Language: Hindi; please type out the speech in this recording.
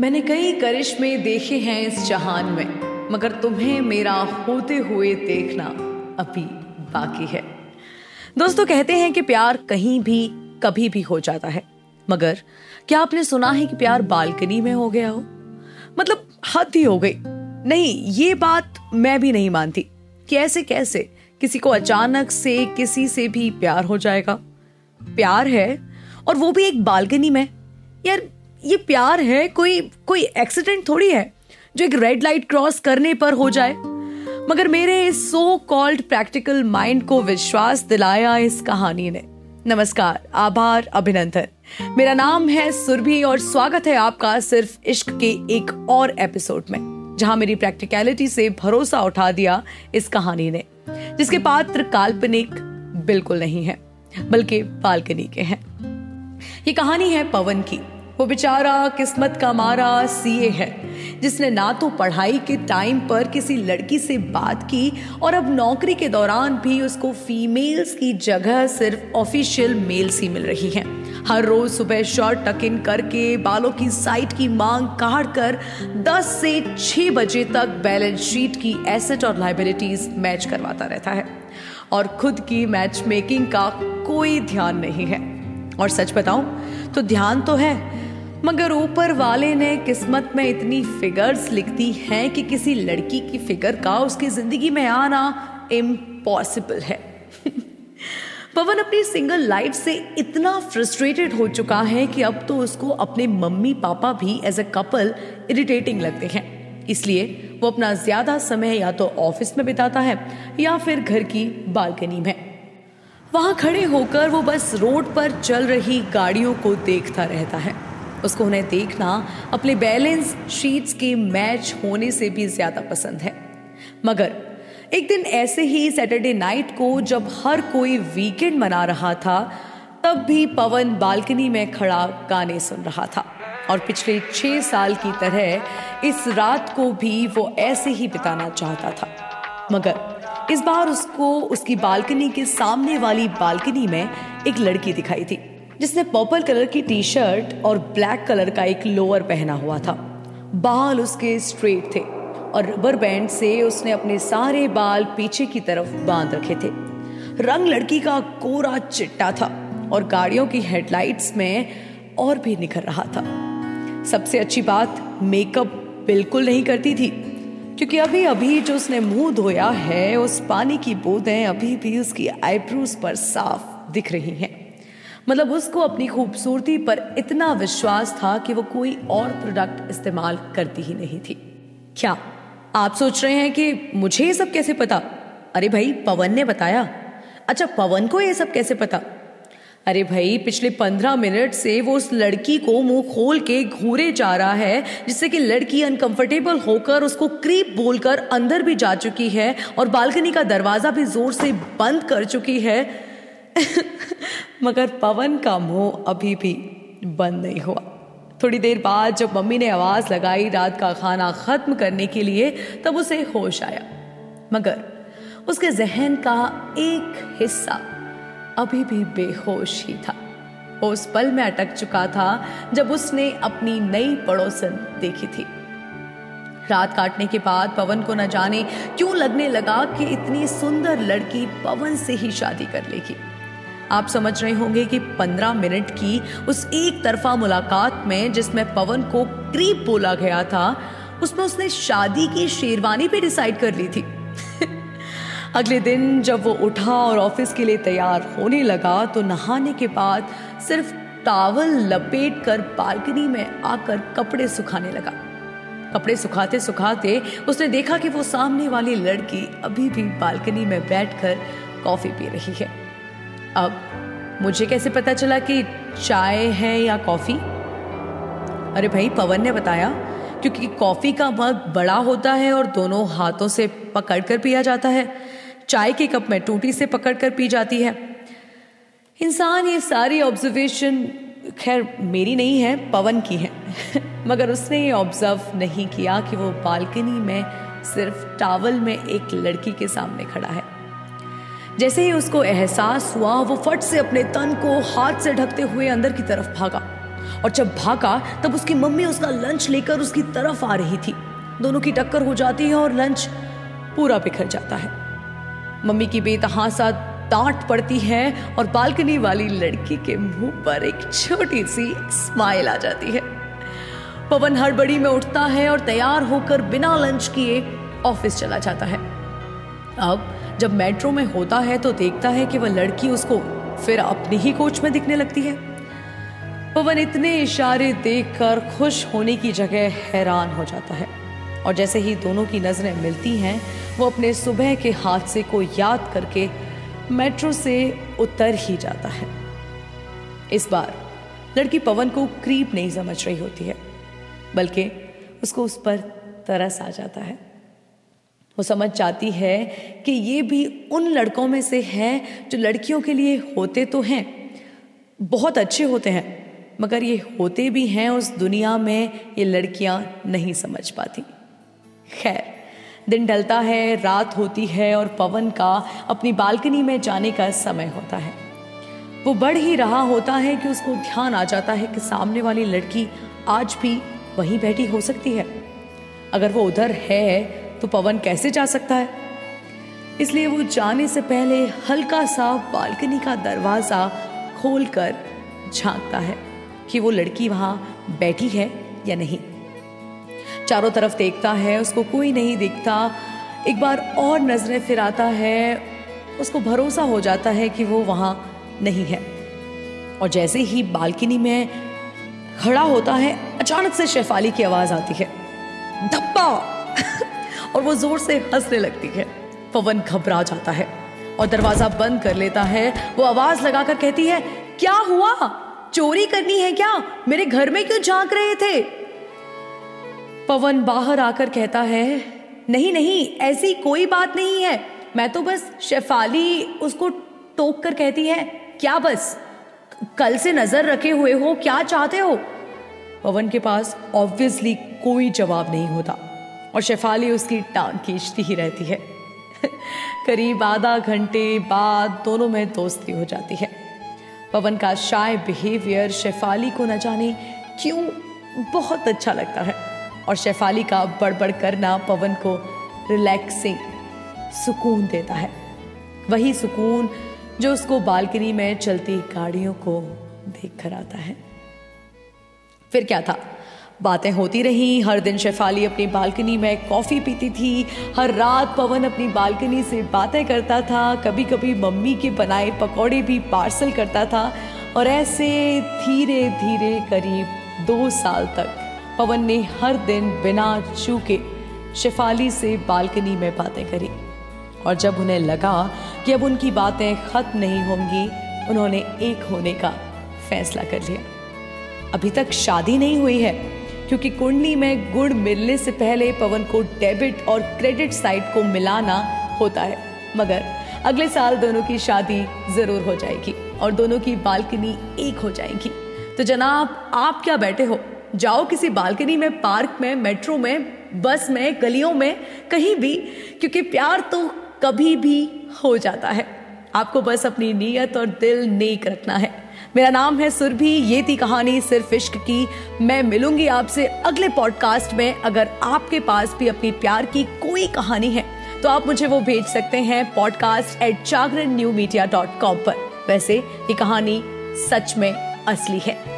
मैंने कई करिश्मे देखे हैं इस जहान में, मगर तुम्हें मेरा होते हुए देखना अभी बाकी है। दोस्तों, कहते हैं कि प्यार कहीं भी, कभी भी हो जाता है। मगर, क्या आपने सुना है कि प्यार बालकनी में हो गया हो? मतलब हद ही हो गई। नहीं, ये बात मैं भी नहीं मानती कि ऐसे कैसे किसी को अचानक से, किसी से भी प्यार हो जाएगा। प्यार है, और वो भी एक बालकनी में। यार, ये प्यार है, कोई कोई एक्सीडेंट थोड़ी है, जो एक रेड लाइट क्रॉस करने पर हो जाए। मगर मेरे इस सो कॉल्ड प्रैक्टिकल माइंड को विश्वास दिलाया इस कहानी ने। नमस्कार, आभार, अभिनंदन। मेरा नाम है सुरभि और स्वागत है आपका सिर्फ़ इश्क के एक और एपिसोड में, जहाँ मेरी प्रैक्टिकलिटी से भरोसा उठा दिया इस कहानी ने। जिसके पात्र काल्पनिक बिल्कुल नहीं है, बल्कि बालकनी के हैं। ये कहानी है पवन की। वो बेचारा किस्मत का मारा सीए है, जिसने ना तो पढ़ाई के टाइम पर किसी लड़की से बात की और अब नौकरी के दौरान भी उसको फीमेल्स की जगह सिर्फ़ ऑफिशियल मेल्स ही मिल रही हैं। हर रोज सुबह शर्ट टक इन करके, बालों की साइट की मांग काट कर 10 से 6 बजे तक बैलेंस शीट की एसेट और लाइबिलिटीज मैच करवाता रहता है। और खुद की मैच मेकिंग का कोई ध्यान नहीं है। और सच बताऊँ तो ध्यान तो है, मगर ऊपर वाले ने किस्मत में इतनी फिगर्स लिख दी हैं कि किसी लड़की की फिगर का उसकी ज़िंदगी में आना इम्पॉसिबल है। पवन अपनी सिंगल लाइफ से इतना फ्रस्ट्रेटेड हो चुका है कि अब तो उसको अपने मम्मी पापा भी एज अ कपल इरिटेटिंग लगते हैं। इसलिए वो अपना ज़्यादा समय या तो ऑफ़िस में बिताता है या फिर घर की बालकनी में। वहाँ खड़े होकर वो बस रोड पर चल रही गाड़ियों को देखता रहता है। उसको उन्हें देखना अपने बैलेंस शीट्स के मैच होने से भी ज़्यादा पसंद है। मगर एक दिन ऐसे ही सैटरडे नाइट को जब हर कोई वीकेंड मना रहा था, तब भी पवन बालकनी में खड़ा गाने सुन रहा था। और पिछले छह साल की तरह इस रात को भी वो ऐसे ही बिताना चाहता था। मगर इस बार उसको उसकी बालकनी के सामने वाली बालकनी में एक लड़की दिखाई थी, जिसने पर्पल कलर की टी शर्ट और ब्लैक कलर का एक लोअर पहना हुआ था। बाल उसके स्ट्रेट थे। और रबर बैंड से उसने अपने सारे बाल पीछे की तरफ़ बाँध रखे थे। रंग लड़की का कोरा चिट्टा था और गाड़ियों की हेडलाइट्स में और भी निखर रहा था। सबसे अच्छी बात मेकअप बिल्कुल नहीं करती थी, क्योंकि अभी अभी जो उसने मुँह धोया है, उस पानी की बूंदें अभी भी उसकी आईब्रोज पर साफ़ दिख रही हैं। मतलब उसको अपनी खूबसूरती पर इतना विश्वास था कि वो कोई और प्रोडक्ट इस्तेमाल करती ही नहीं थी। क्या आप सोच रहे हैं कि मुझे ये सब कैसे पता? अरे भाई, पवन ने बताया। अच्छा पवन को ये सब कैसे पता? अरे भाई, पिछले पंद्रह मिनट से वो उस लड़की को मुँह खोल के घूरे जा रहा है, जिससे कि लड़की अनकंफर्टेबल होकर उसको क्रीप बोलकर अंदर भी जा चुकी है और बालकनी का दरवाज़ा भी ज़ोर से बंद कर चुकी है। मगर पवन का मुँह अभी भी बंद नहीं हुआ। थोड़ी देर बाद जब मम्मी ने आवाज़ लगाई रात का खाना खत्म करने के लिए, तब उसे होश आया। मगर उसके जहन का एक हिस्सा अभी भी बेहोश ही था। वो उस पल में अटक चुका था जब उसने अपनी नई पड़ोसन देखी थी। रात काटने के बाद पवन को न जाने क्यों लगने लगा कि इतनी सुंदर लड़की पवन से ही शादी कर लेगी। आप समझ रहे होंगे कि पंद्रह मिनट की उस एक तरफा मुलाकात में जिसमें पवन को क्रीप बोला गया था, उसमें उसने शादी की शेरवानी भी डिसाइड कर ली थी। अगले दिन जब वो उठा और ऑफ़िस के लिए तैयार होने लगा तो नहाने के बाद सिर्फ़ टावल लपेट कर बालकनी में आकर कपड़े सुखाने लगा। कपड़े सुखाते सुखाते उसने देखा कि वो सामने वाली लड़की अभी भी बालकनी में बैठकर कॉफ़ी पी रही है। अब मुझे कैसे पता चला कि चाय है या कॉफ़ी? अरे भाई, पवन ने बताया, क्योंकि कॉफ़ी का मग बड़ा होता है और दोनों हाथों से पकड़कर पिया जाता है। चाय के कप में टूटी से पकड़कर पी जाती है। इंसान ये सारी ऑब्जर्वेशन खैर, मेरी नहीं है, पवन की है। मगर उसने ये ऑब्ज़र्व नहीं किया कि वो बालकनी में सिर्फ़ टावल में एक लड़की के सामने खड़ा है। जैसे ही उसको एहसास हुआ, वो फट से अपने तन को हाथ से ढकते हुए अंदर की तरफ़ भागा। और जब भागा, तब उसकी मम्मी उसका लंच लेकर उसकी तरफ़ आ रही थी। दोनों की टक्कर हो जाती है और लंच पूरा बिखर जाता है। मम्मी की बेतहासा डांट पड़ती है और बालकनी वाली लड़की के मुँह पर एक छोटी सी स्माइल आ जाती है। पवन हड़बड़ी में उठता है और तैयार होकर बिना लंच किए ऑफ़िस चला जाता है। अब जब मेट्रो में होता है तो देखता है कि वह लड़की उसको फिर अपनी ही कोच में दिखने लगती है। पवन इतने इशारे देखकर खुश होने की जगह हैरान हो जाता है। और जैसे ही दोनों की नज़रें मिलती हैं, वो अपने सुबह के हादसे को याद करके मेट्रो से उतर ही जाता है। इस बार लड़की पवन को क्रीप नहीं समझ रही होती है, बल्कि उसको उस पर तरस आ जाता है। वो समझ जाती है कि ये भी उन लड़कों में से है जो लड़कियों के लिए होते तो हैं, बहुत अच्छे होते हैं, मगर ये होते भी हैं उस दुनिया में ये लड़कियाँ नहीं समझ पाती। खैर, दिन ढलता है, रात होती है और पवन का अपनी बालकनी में जाने का समय होता है। वो बढ़ ही रहा होता है कि उसको ध्यान आ जाता है कि सामने वाली लड़की आज भी वहीं बैठी हो सकती है। अगर वो उधर है तो पवन कैसे जा सकता है? इसलिए वो जाने से पहले हल्का सा बालकनी का दरवाज़ा खोलकर झांकता है कि वो लड़की वहाँ बैठी है या नहीं। चारों तरफ़ देखता है, उसको कोई नहीं दिखता। एक बार और नज़रें फिराता है, उसको भरोसा हो जाता है कि वो वहाँ नहीं है। और जैसे ही बालकनी में खड़ा होता है, अचानक से शेफाली की आवाज़ आती है, धप्पा! और वो ज़ोर से हंसने लगती है। पवन घबरा जाता है और दरवाज़ा बंद कर लेता है। वो आवाज़ लगाकर कहती है, क्या हुआ? चोरी करनी है क्या? मेरे घर में क्यों झाँक रहे थे? पवन बाहर आकर कहता है, नहीं नहीं, ऐसी कोई बात नहीं है। मैं तो बस शेफाली उसको टोक कर कहती है, क्या बस? कल से नज़र रखे हुए हो, क्या चाहते हो? पवन के पास ऑब्वियसली कोई जवाब नहीं होता। और शेफाली उसकी टांग खींचती ही रहती है। करीब आधा घंटे बाद दोनों में दोस्ती हो जाती है। पवन का शाय बिहेवियर शेफाली को न जाने क्यों बहुत अच्छा लगता है। और शेफाली का बड़बड़ करना पवन को रिलैक्सिंग सुकून देता है। वही सुकून जो उसको बालकनी में चलती गाड़ियों को देख कर आता है। फिर क्या था? बातें होती रही। हर दिन शेफाली अपनी बालकनी में कॉफ़ी पीती थी। हर रात पवन अपनी बालकनी से बातें करता था। कभी कभी मम्मी के बनाए पकौड़े भी पार्सल करता था। और ऐसे धीरे धीरे करीब दो साल तक पवन ने हर दिन बिना चूके शेफाली से बालकनी में बातें करी। और जब उन्हें लगा कि अब उनकी बातें खत्म नहीं होंगी, उन्होंने एक होने का फैसला कर लिया। अभी तक शादी नहीं हुई है। क्योंकि कुंडली में गुड़ मिलने से पहले पवन को डेबिट और क्रेडिट साइड को मिलाना होता है। मगर अगले साल दोनों की शादी ज़रूर हो जाएगी और दोनों की बालकनी एक हो जाएगी। तो जनाब, आप क्या बैठे हो? जाओ किसी बालकनी में, पार्क में, मेट्रो में, बस में, गलियों में, कहीं भी, क्योंकि प्यार तो कभी भी हो जाता है। आपको बस अपनी नीयत और दिल नेक रखना है। मेरा नाम है सुरभि, ये थी कहानी सिर्फ़ इश्क की। मैं मिलूँगी आपसे अगले पॉडकास्ट में, अगर आपके पास भी अपनी प्यार की कोई कहानी है तो आप मुझे वो भेज सकते हैं podcast at Jagran new media dot com पर। वैसे, ये कहानी सच में असली है।